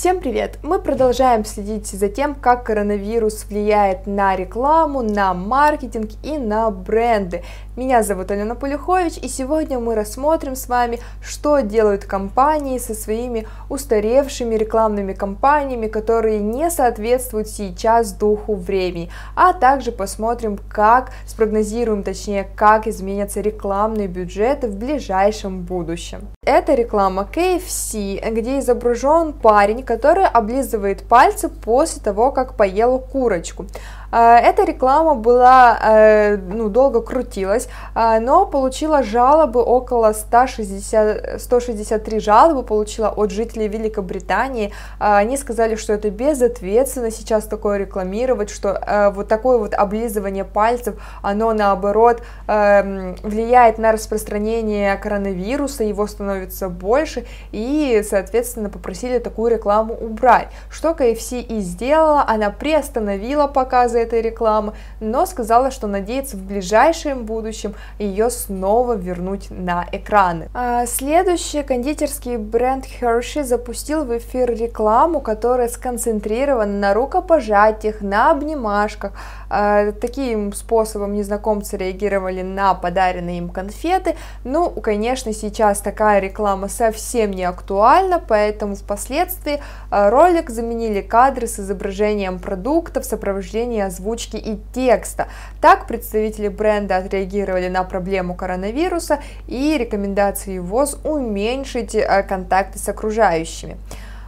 Всем привет! Мы продолжаем следить за тем, как коронавирус влияет на рекламу, на маркетинг и на бренды. Меня зовут Алена Полюхович, и сегодня мы рассмотрим с вами, что делают компании со своими устаревшими рекламными кампаниями, которые не соответствуют сейчас духу времени, а также посмотрим, как, спрогнозируем точнее, как изменятся рекламные бюджеты в ближайшем будущем. Это реклама KFC, где изображен парень, который облизывает пальцы после того, как поел курочку. А, эта реклама была, э, ну, долго крутилась, а, но получила жалобы около 160, 163 жалобы получила от жителей Великобритании. А, они сказали, что это безответственно сейчас такое рекламировать, что э, вот такое вот облизывание пальцев, оно наоборот эм, влияет на распространение коронавируса, его становится больше, и, соответственно, попросили такую рекламу убрать. Что KFC и сделала, она приостановила показы этой рекламы, но сказала, что надеется в ближайшем будущем ее снова вернуть на экраны. А следующий кондитерский бренд Hershey запустил в эфир рекламу, которая сконцентрирована на рукопожатиях, на обнимашках. А, таким способом незнакомцы реагировали на подаренные им конфеты. Ну, конечно, сейчас такая реклама совсем не актуальна, поэтому впоследствии а, ролик заменили кадры с изображением продуктов в сопровождении озвучки и текста. Так представители бренда отреагировали на проблему коронавируса и рекомендации ВОЗ уменьшить а, контакты с окружающими.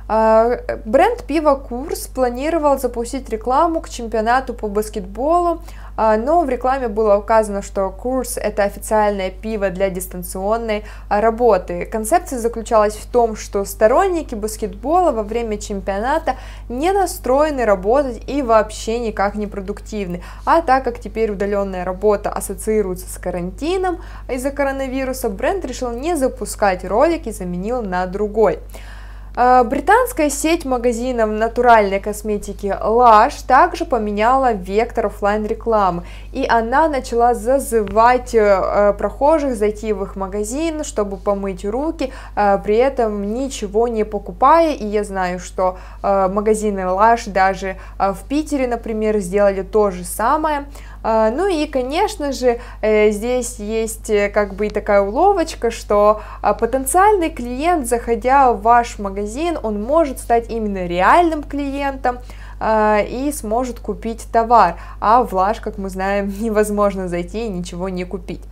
А, бренд пива Курс планировал запустить рекламу к чемпионату по баскетболу, а, но в рекламе было указано, что Курс это официальное пиво для дистанционной работы. Концепция заключалась в том, что сторонники баскетбола во время чемпионата не настроены работать и вообще никак не продуктивны. А так как теперь удаленная работа ассоциируется с карантином из-за коронавируса, бренд решил не запускать ролик и заменил на другой. А, британская сеть магазинов натуральной косметики Lush также поменяла вектор офлайн рекламы, и она начала зазывать э, прохожих зайти в их магазин, чтобы помыть руки, э, при этом ничего не покупая. И я знаю, что э, магазины Lush даже в Питере, например, сделали то же самое. А, ну и, конечно же, э, здесь есть э, как бы и такая уловочка, что а, потенциальный клиент, заходя в ваш магазин, он может стать именно реальным клиентом, и сможет купить товар, а в Лаш, как мы знаем, невозможно зайти и ничего не купить.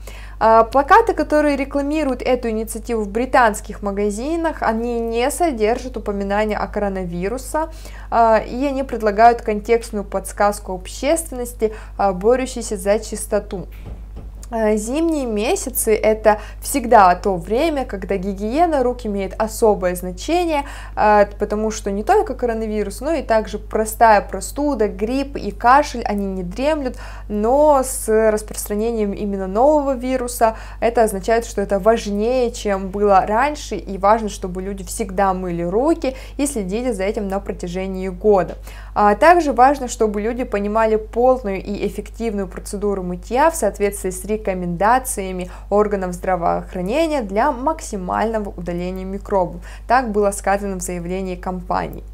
А, плакаты, которые рекламируют эту инициативу в британских магазинах, они не содержат упоминания о коронавирусе, а, и они предлагают контекстную подсказку общественности, а, борющейся за чистоту. Э, зимние месяцы это всегда то время, когда гигиена рук имеет особое значение, э, потому что не только коронавирус, но и также простая простуда, грипп и кашель, они не дремлют, но с распространением именно нового вируса это означает, что это важнее, чем было раньше, и важно, чтобы люди всегда мыли руки и следили за этим на протяжении года. А также важно, чтобы люди понимали полную и эффективную процедуру мытья в соответствии с рекомендациями органов здравоохранения для максимального удаления микробов. Так было сказано в заявлении компании.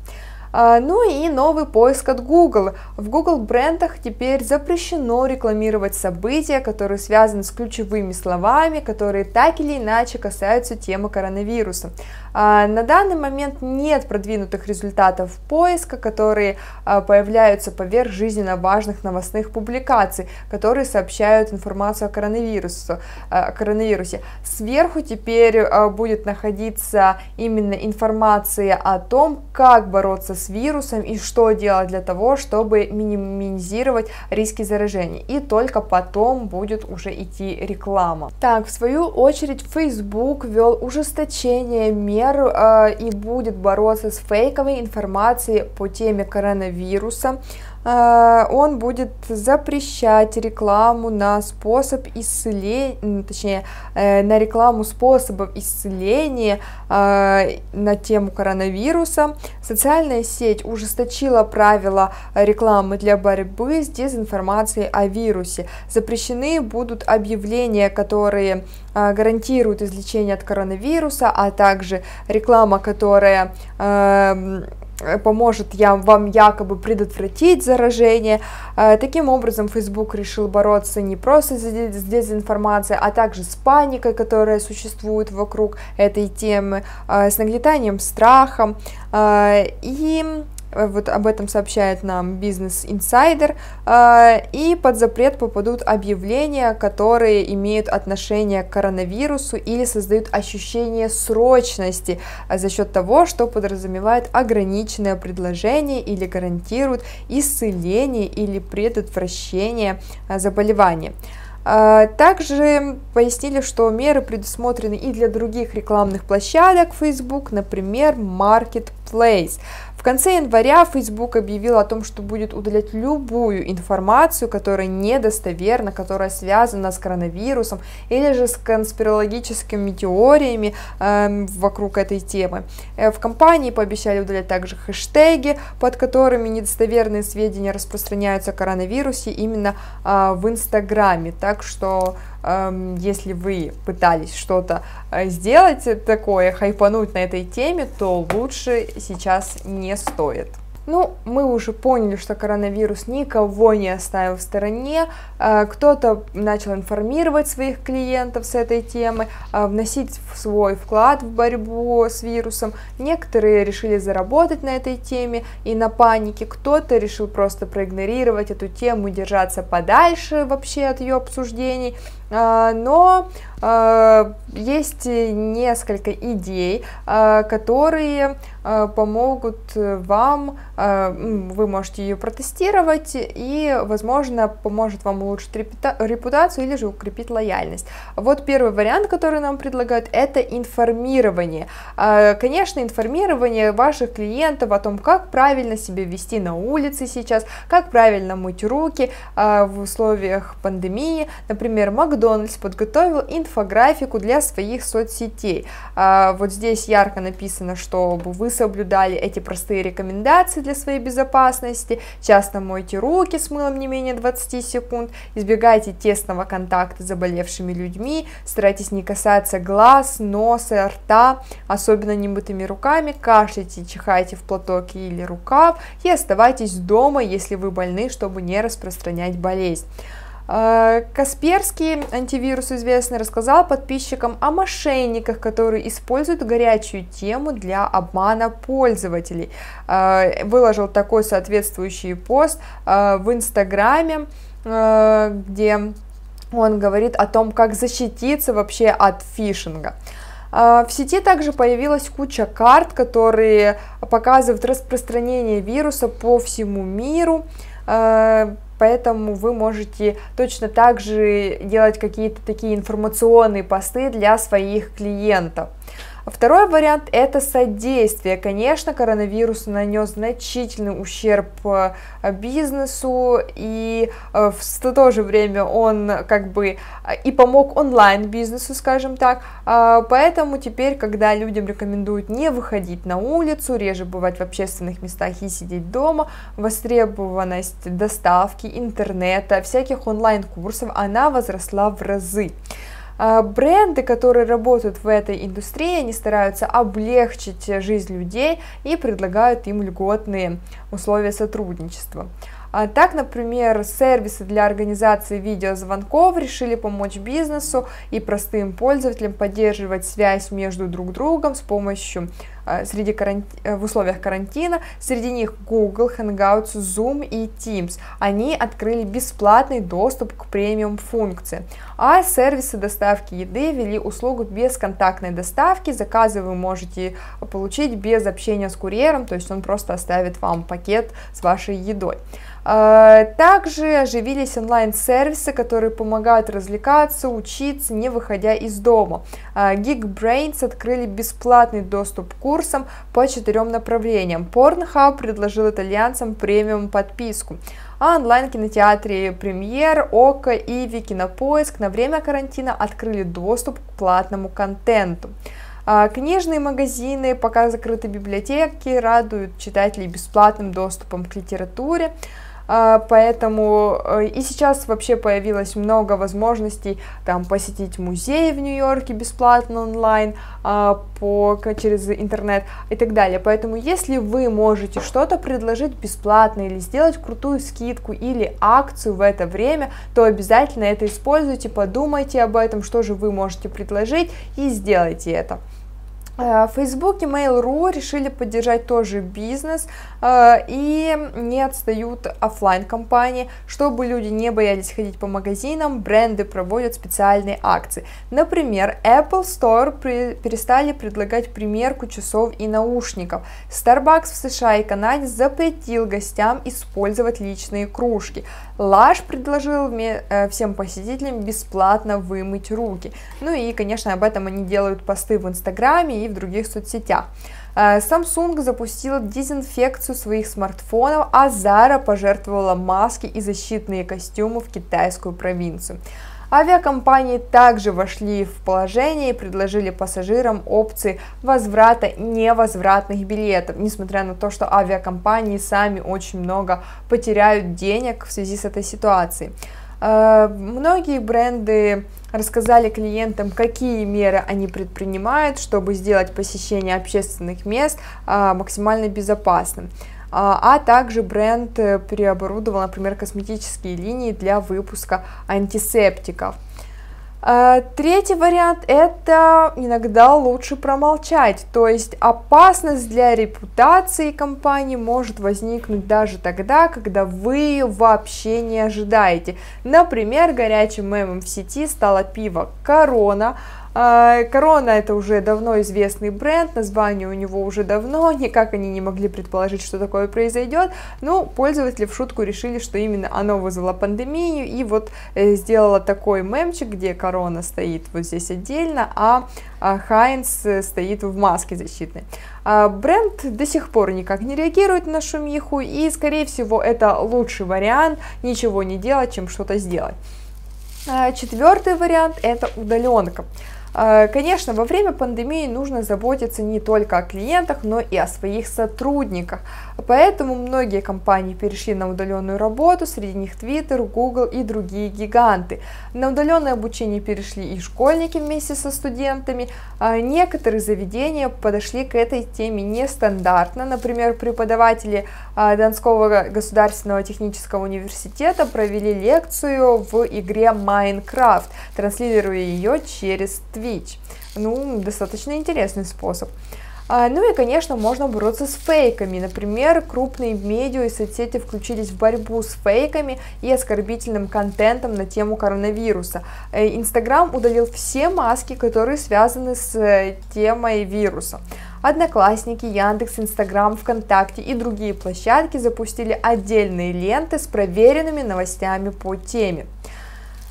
А, ну и новый поиск от Google. В Google брендах теперь запрещено рекламировать события, которые связаны с ключевыми словами, которые так или иначе касаются темы коронавируса. А, на данный момент нет продвинутых результатов поиска, которые а, появляются поверх жизненно важных новостных публикаций, которые сообщают информацию о коронавирусе. О коронавирусе. Сверху теперь будет находиться именно информация о том, как бороться с вирусом и что делать для того, чтобы минимизировать риски заражения. И только потом будет уже идти реклама. Так, в свою очередь, Facebook ввел ужесточение мер э, и будет бороться с фейковой информацией по теме коронавируса. Он будет запрещать рекламу на способ исцеления, точнее, на рекламу способов исцеления на тему коронавируса. Социальная сеть ужесточила правила рекламы для борьбы с дезинформацией о вирусе. Запрещены будут объявления, которые гарантируют излечение от коронавируса, а также реклама, которая поможет я, вам якобы предотвратить заражение. Э, таким образом, Facebook решил бороться не просто с дезинформацией, а также с паникой, которая существует вокруг этой темы, э, с нагнетанием страха. Э, и вот об этом сообщает нам Business Insider, а, и под запрет попадут объявления, которые имеют отношение к коронавирусу или создают ощущение срочности а, за счет того, что подразумевает ограниченное предложение или гарантирует исцеление или предотвращение заболевания. Также пояснили, что меры предусмотрены и для других рекламных площадок Facebook, например, Marketplace конце января Facebook объявил о том, что будет удалять любую информацию, которая недостоверна, которая связана с коронавирусом или же с конспирологическими теориями э, вокруг этой темы. Э, в компании пообещали удалять также хэштеги, под которыми недостоверные сведения распространяются о коронавирусе именно э, в Инстаграме. Так что Эм, если вы пытались что-то э, сделать такое, хайпануть на этой теме, то лучше сейчас не стоит. Ну, мы уже поняли, что коронавирус никого не оставил в стороне. Э, кто-то начал информировать своих клиентов с этой темы, э, вносить свой вклад в борьбу с вирусом. Некоторые решили заработать на этой теме и на панике. Кто-то решил просто проигнорировать эту тему, держаться подальше вообще от ее обсуждений. Э, но есть несколько идей, которые помогут вам вы можете ее протестировать и, возможно, поможет вам улучшить репутацию или же укрепить лояльность. Вот первый вариант, который нам предлагают, это информирование. Конечно, информирование ваших клиентов о том, как правильно себя вести на улице сейчас, как правильно мыть руки в условиях пандемии. Например, Макдональдс подготовил инфографику для своих соцсетей. Вот здесь ярко написано, чтобы вы соблюдали эти простые рекомендации для своей безопасности, часто мойте руки с мылом не менее 20 секунд, избегайте тесного контакта с заболевшими людьми, старайтесь не касаться глаз, носа, рта, особенно немытыми руками, кашляйте, чихайте в платок или рукав. И оставайтесь дома, если вы больны, чтобы не распространять болезнь. Э, Касперский, антивирус известный, рассказал подписчикам о мошенниках, которые используют горячую тему для обмана пользователей. Э, выложил такой соответствующий пост э, в Инстаграме, где он говорит о том, как защититься вообще от фишинга. В сети также появилась куча карт, которые показывают распространение вируса по всему миру. Поэтому вы можете точно так же делать какие-то такие информационные посты для своих клиентов. Второй вариант – это содействие. Конечно, коронавирус нанес значительный ущерб э, бизнесу, и э, в то же время он как бы и помог онлайн-бизнесу, скажем так. А, поэтому теперь, когда людям рекомендуют не выходить на улицу, реже бывать в общественных местах и сидеть дома, востребованность доставки, интернета, всяких онлайн-курсов, она возросла в разы. А, бренды, которые работают в этой индустрии, они стараются облегчить жизнь людей и предлагают им льготные условия сотрудничества. А так, например, сервисы для организации видеозвонков решили помочь бизнесу и простым пользователям поддерживать связь между друг другом с помощью среди каранти... Э, в условиях карантина. Среди них Google, Hangouts, Zoom и Teams. Они открыли бесплатный доступ к премиум функции. А сервисы доставки еды ввели услугу бесконтактной доставки. Заказы вы можете получить без общения с курьером, то есть он просто оставит вам пакет с вашей едой. Э, также оживились онлайн-сервисы, которые помогают развлекаться, учиться, не выходя из дома. Geekbrains открыли бесплатный доступ к курсом по четырем направлениям. Pornhub предложил итальянцам премиум подписку. А онлайн-кинотеатре Премьер, Ока и Викинопоиск на время карантина открыли доступ к платному контенту. А, книжные магазины, пока закрыты библиотеки, радуют читателей бесплатным доступом к литературе. А, поэтому э, и сейчас вообще появилось много возможностей там посетить музей в Нью-Йорке бесплатно онлайн а, по, через интернет и так далее. Поэтому если вы можете что-то предложить бесплатно или сделать крутую скидку или акцию в это время, то обязательно это используйте, подумайте об этом, что же вы можете предложить и сделайте это. Э, в Facebook и Mail.ru решили поддержать тоже бизнес э, и не отстают офлайн компании, чтобы люди не боялись ходить по магазинам, бренды проводят специальные акции. Например, Apple Store перестали предлагать примерку часов и наушников. Starbucks в США и Канаде запретил гостям использовать личные кружки. Лаш предложил э, всем посетителям бесплатно вымыть руки. Ну и, конечно, об этом они делают посты в Инстаграме и в других соцсетях. Э, Samsung запустила дезинфекцию своих смартфонов, а Zara пожертвовала маски и защитные костюмы в китайскую провинцию. Авиакомпании также вошли в положение и предложили пассажирам опции возврата невозвратных билетов, несмотря на то, что авиакомпании сами очень много потеряют денег в связи с этой ситуацией. Э, многие бренды рассказали клиентам, какие меры они предпринимают, чтобы сделать посещение общественных мест э, максимально безопасным. А, а также бренд э, переоборудовал, например, косметические линии для выпуска антисептиков. А, третий вариант – это иногда лучше промолчать, то есть опасность для репутации компании может возникнуть даже тогда, когда вы вообще не ожидаете. Например, горячим мемом в сети стало пиво «Корона», Корона это уже давно известный бренд, название у него уже давно, никак они не могли предположить, что такое произойдет, но ну, пользователи в шутку решили, что именно оно вызвало пандемию, и вот э, сделала такой мемчик, где Корона стоит вот здесь отдельно, а Хайнс э, стоит в маске защитной. А, бренд до сих пор никак не реагирует на шумиху, и, скорее всего, это лучший вариант ничего не делать, чем что-то сделать. А, четвертый вариант – это удаленка. А, конечно, во время пандемии нужно заботиться не только о клиентах, но и о своих сотрудниках. Поэтому многие компании перешли на удаленную работу, среди них Twitter, Google и другие гиганты. На удаленное обучение перешли и школьники вместе со студентами. А некоторые заведения подошли к этой теме нестандартно. Например, преподаватели а, Донского государственного технического университета провели лекцию в игре Minecraft, транслируя ее через Twitch. Ну, достаточно интересный способ. А, ну и, конечно, можно бороться с фейками. Например, крупные медиа и соцсети включились в борьбу с фейками и оскорбительным контентом на тему коронавируса. Э, Инстаграм удалил все маски, которые связаны с э, темой вируса. Одноклассники, Яндекс, Инстаграм, ВКонтакте и другие площадки запустили отдельные ленты с проверенными новостями по теме.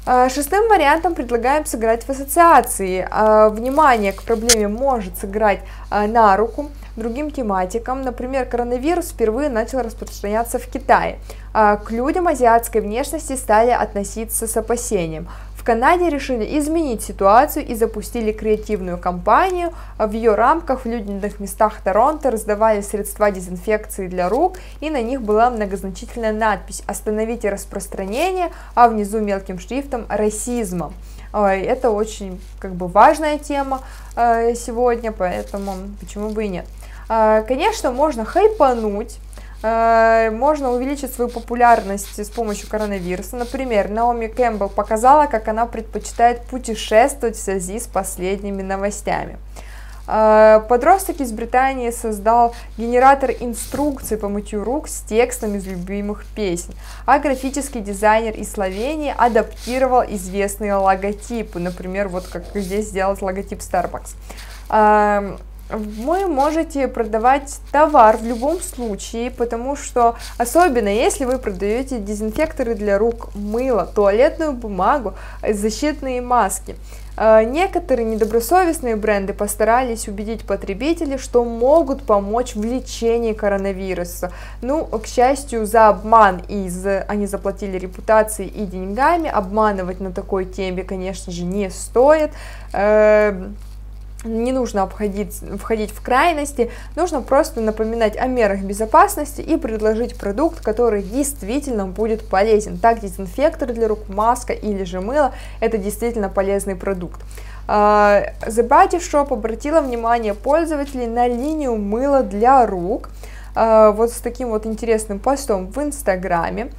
А, шестым вариантом предлагаем сыграть в ассоциации. А, внимание к проблеме может сыграть а, на руку другим тематикам. Например, коронавирус впервые начал распространяться в Китае. К людям азиатской внешности стали относиться с опасением. Канаде решили изменить ситуацию и запустили креативную кампанию. В ее рамках в людных местах Торонто раздавали средства дезинфекции для рук, и на них была многозначительная надпись «Остановите распространение», а внизу мелким шрифтом «Расизмом». Это очень как бы важная тема э, сегодня, поэтому почему бы и нет. Э, конечно, можно хайпануть, можно увеличить свою популярность с помощью коронавируса. Например, Наоми Кэмпбелл показала, как она предпочитает путешествовать в связи с последними новостями. Э, подросток из Британии создал генератор инструкций по мытью рук с текстом из любимых песен, а графический дизайнер из Словении адаптировал известные логотипы, например, вот как здесь сделать логотип Starbucks. Эм, вы можете продавать товар в любом случае, потому что особенно если вы продаете дезинфекторы для рук, мыло, туалетную бумагу, защитные маски. Э, некоторые недобросовестные бренды постарались убедить потребителей, что могут помочь в лечении коронавируса. Ну, к счастью, за обман и за... они заплатили репутацией и деньгами. Обманывать на такой теме, конечно же, не стоит. Не нужно обходить, входить в крайности, нужно просто напоминать о мерах безопасности и предложить продукт, который действительно будет полезен. Так, дезинфектор для рук, маска или же мыло – это действительно полезный продукт. А, The Body Shop обратила внимание пользователей на линию мыла для рук, а, вот с таким вот интересным постом в Инстаграме.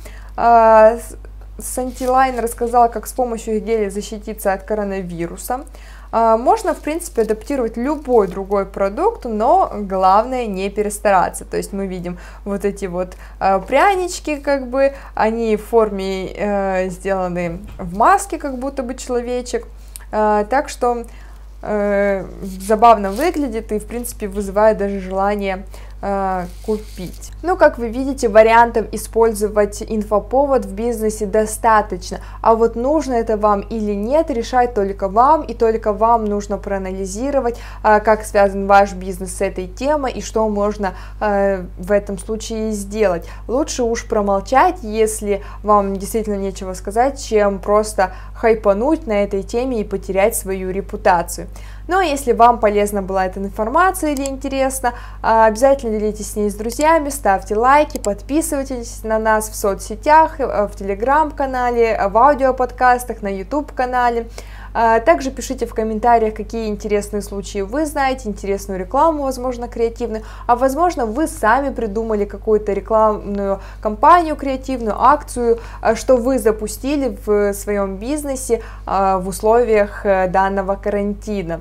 Сантилайн рассказала, как с помощью их геля защититься от коронавируса. А, можно, в принципе, адаптировать любой другой продукт, но главное не перестараться. То есть мы видим вот эти вот а, прянички, как бы, они в форме э, сделаны в маске, как будто бы человечек. А, так что э, забавно выглядит и, в принципе, вызывает даже желание купить. Ну, как вы видите, вариантов использовать инфоповод в бизнесе достаточно, а вот нужно это вам или нет, решать только вам, и только вам нужно проанализировать, э, как связан ваш бизнес с этой темой и что можно э, в этом случае сделать. Лучше уж промолчать, если вам действительно нечего сказать, чем просто хайпануть на этой теме и потерять свою репутацию. Ну а если вам полезна была эта информация или интересно, а, обязательно делитесь с ней с друзьями, ставьте лайки, подписывайтесь на нас в соцсетях, э, в телеграм-канале, в аудиоподкастах, на YouTube-канале. А, также пишите в комментариях, какие интересные случаи вы знаете, интересную рекламу, возможно, креативную, а возможно, вы сами придумали какую-то рекламную кампанию креативную, акцию, а, что вы запустили в своем бизнесе в условиях э, данного карантина.